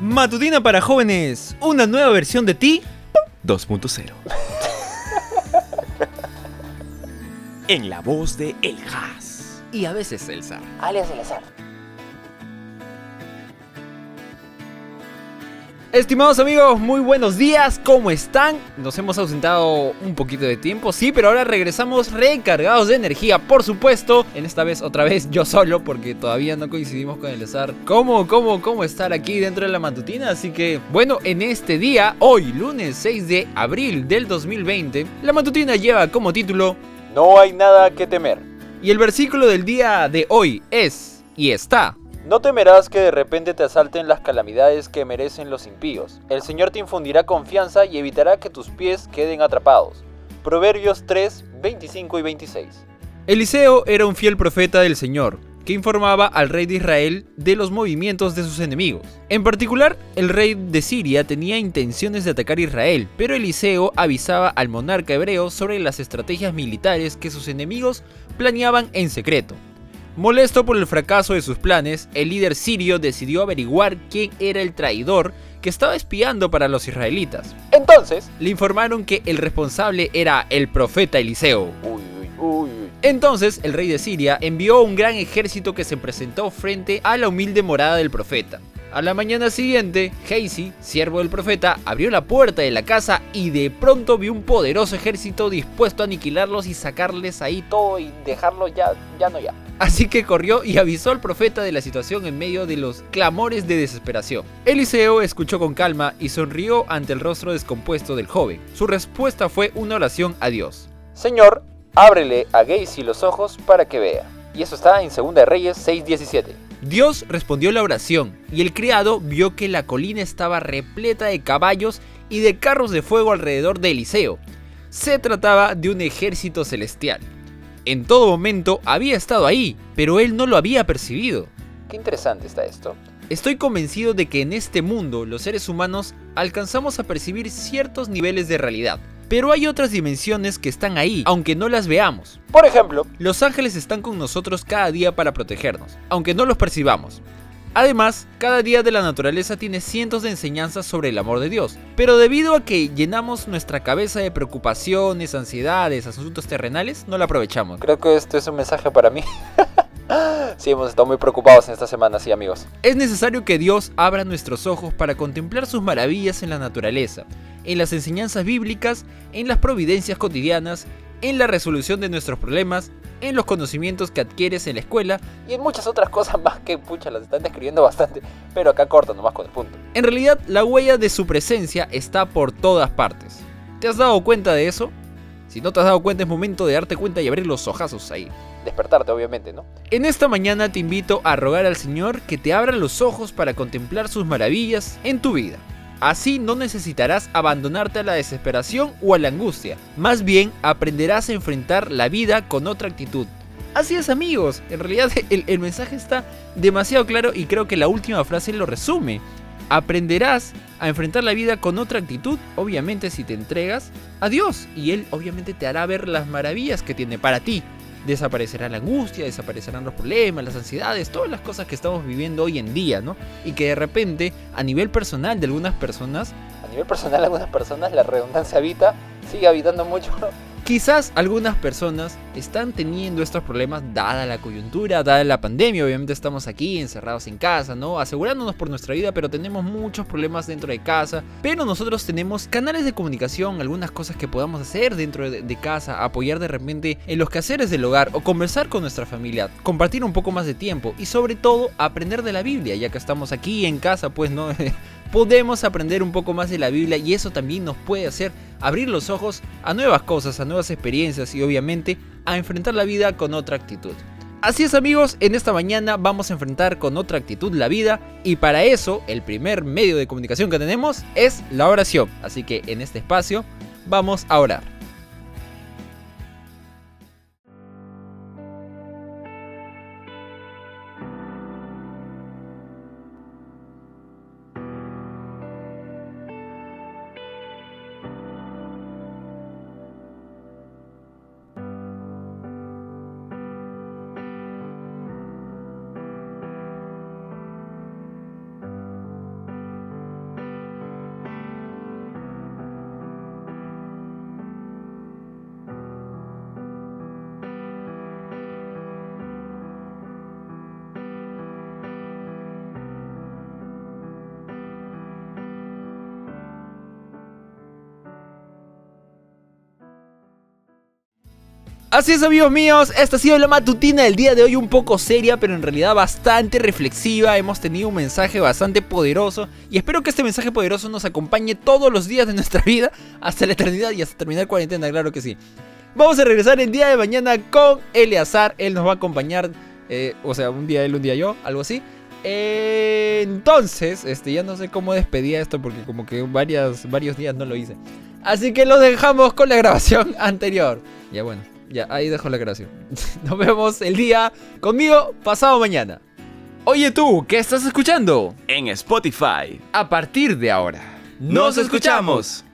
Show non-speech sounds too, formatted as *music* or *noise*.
Matutina para jóvenes, una nueva versión de ti 2.0. en la voz de El Haas. y a veces Elsa. alias el azar. Estimados amigos, muy buenos días, ¿cómo están? Nos hemos ausentado un poquito de tiempo, sí, pero ahora regresamos recargados de energía, por supuesto. En esta vez, otra vez, yo solo, porque todavía no coincidimos con el azar. ¿Cómo, cómo, cómo estar aquí dentro de la matutina? Así que, bueno, en este día, hoy, lunes 6 de abril del 2020, la matutina lleva como título No hay nada que temer. Y el versículo del día de hoy es, y está, No temerás que de repente te asalten las calamidades que merecen los impíos. El Señor te infundirá confianza y evitará que tus pies queden atrapados. Proverbios 3, 25 y 26. Eliseo era un fiel profeta del Señor, que informaba al rey de Israel de los movimientos de sus enemigos. En particular, el rey de Siria tenía intenciones de atacar Israel, pero Eliseo avisaba al monarca hebreo sobre las estrategias militares que sus enemigos planeaban en secreto. Molesto por el fracaso de sus planes, el líder sirio decidió averiguar quién era el traidor que estaba espiando para los israelitas. Entonces, Le informaron que el responsable era el profeta Eliseo. uy, uy, uy, uy. Entonces el rey de Siria envió un gran ejército que se presentó frente a la humilde morada del profeta. A la mañana siguiente, Geisi, siervo del profeta, abrió la puerta de la casa y de pronto vio un poderoso ejército dispuesto a aniquilarlos y sacarles ahí todo. y dejarlo ya, ya no ya. Así que corrió y avisó al profeta de la situación en medio de los clamores de desesperación. Eliseo escuchó con calma y sonrió ante el rostro descompuesto del joven. Su respuesta fue una oración a Dios. Señor, ábrele a Gacy los ojos para que vea. Y eso está en 2 Reyes 6:17. Dios respondió la oración, y el criado vio que la colina estaba repleta de caballos y de carros de fuego alrededor de Eliseo. Se trataba de un ejército celestial. En todo momento había estado ahí, pero él no lo había percibido. Qué interesante está esto. Estoy convencido de que en este mundo los seres humanos alcanzamos a percibir ciertos niveles de realidad, pero hay otras dimensiones que están ahí, aunque no las veamos. Por ejemplo, Los ángeles están con nosotros cada día para protegernos, aunque no los percibamos. Además, cada día de la naturaleza tiene cientos de enseñanzas sobre el amor de Dios, pero debido a que llenamos nuestra cabeza de preocupaciones, ansiedades, asuntos terrenales, no la aprovechamos. creo que esto es un mensaje para mí. *laughs* sí, hemos estado muy preocupados en esta semana, sí, amigos. Es necesario que Dios abra nuestros ojos para contemplar sus maravillas en la naturaleza, en las enseñanzas bíblicas, en las providencias cotidianas, en la resolución de nuestros problemas, en los conocimientos que adquieres en la escuela Y en muchas otras cosas más que, pucha, las están describiendo bastante. Pero acá corta nomás con el punto. En realidad, la huella de su presencia está por todas partes. ¿Te has dado cuenta de eso? Si no te has dado cuenta, es momento de darte cuenta y abrir los ojazos ahí. Despertarte, obviamente, ¿no? En esta mañana te invito a rogar al Señor que te abra los ojos para contemplar sus maravillas en tu vida. Así no necesitarás abandonarte a la desesperación o a la angustia, más bien aprenderás a enfrentar la vida con otra actitud. Así es amigos, en realidad *laughs* el, el mensaje está demasiado claro y creo que la última frase lo resume. Aprenderás a enfrentar la vida con otra actitud, obviamente si te entregas a Dios, y Él obviamente te hará ver las maravillas que tiene para ti. Desaparecerá la angustia, desaparecerán los problemas, las ansiedades, todas las cosas que estamos viviendo hoy en día, ¿no? Y que de repente, a nivel personal de algunas personas, A nivel personal, algunas personas la redundancia habita, sigue habitando mucho. Quizás algunas personas están teniendo estos problemas dada la coyuntura, dada la pandemia. Obviamente estamos aquí encerrados en casa, ¿no? Asegurándonos por nuestra vida, pero tenemos muchos problemas dentro de casa. Pero nosotros tenemos canales de comunicación, algunas cosas que podamos hacer dentro de, casa, apoyar de repente en los quehaceres del hogar o conversar con nuestra familia, compartir un poco más de tiempo y sobre todo aprender de la Biblia, ya que estamos aquí en casa, pues, ¿no? *laughs* podemos aprender un poco más de la Biblia y eso también nos puede hacer abrir los ojos a nuevas cosas, a nuevas experiencias y obviamente a enfrentar la vida con otra actitud. Así es amigos, en esta mañana vamos a enfrentar con otra actitud la vida y para eso el primer medio de comunicación que tenemos es la oración. Así que en este espacio vamos a orar. Así es amigos míos, esta ha sido la matutina del día de hoy un poco seria pero en realidad bastante reflexiva, hemos tenido un mensaje bastante poderoso y espero que este mensaje poderoso nos acompañe todos los días de nuestra vida hasta la eternidad y hasta terminar cuarentena, claro que sí. Vamos a regresar el día de mañana con Eleazar, él nos va a acompañar, eh, o sea, un día él, un día yo, algo así. Entonces, este, ya no sé cómo despedía esto porque como que varias, varios días no lo hice. Así que lo dejamos con la grabación *laughs* anterior. Ya bueno. Ya, ahí dejo la grabación. *laughs* Nos vemos el día conmigo pasado mañana. Oye tú, ¿qué estás escuchando? En Spotify. A partir de ahora. ¡Nos escuchamos!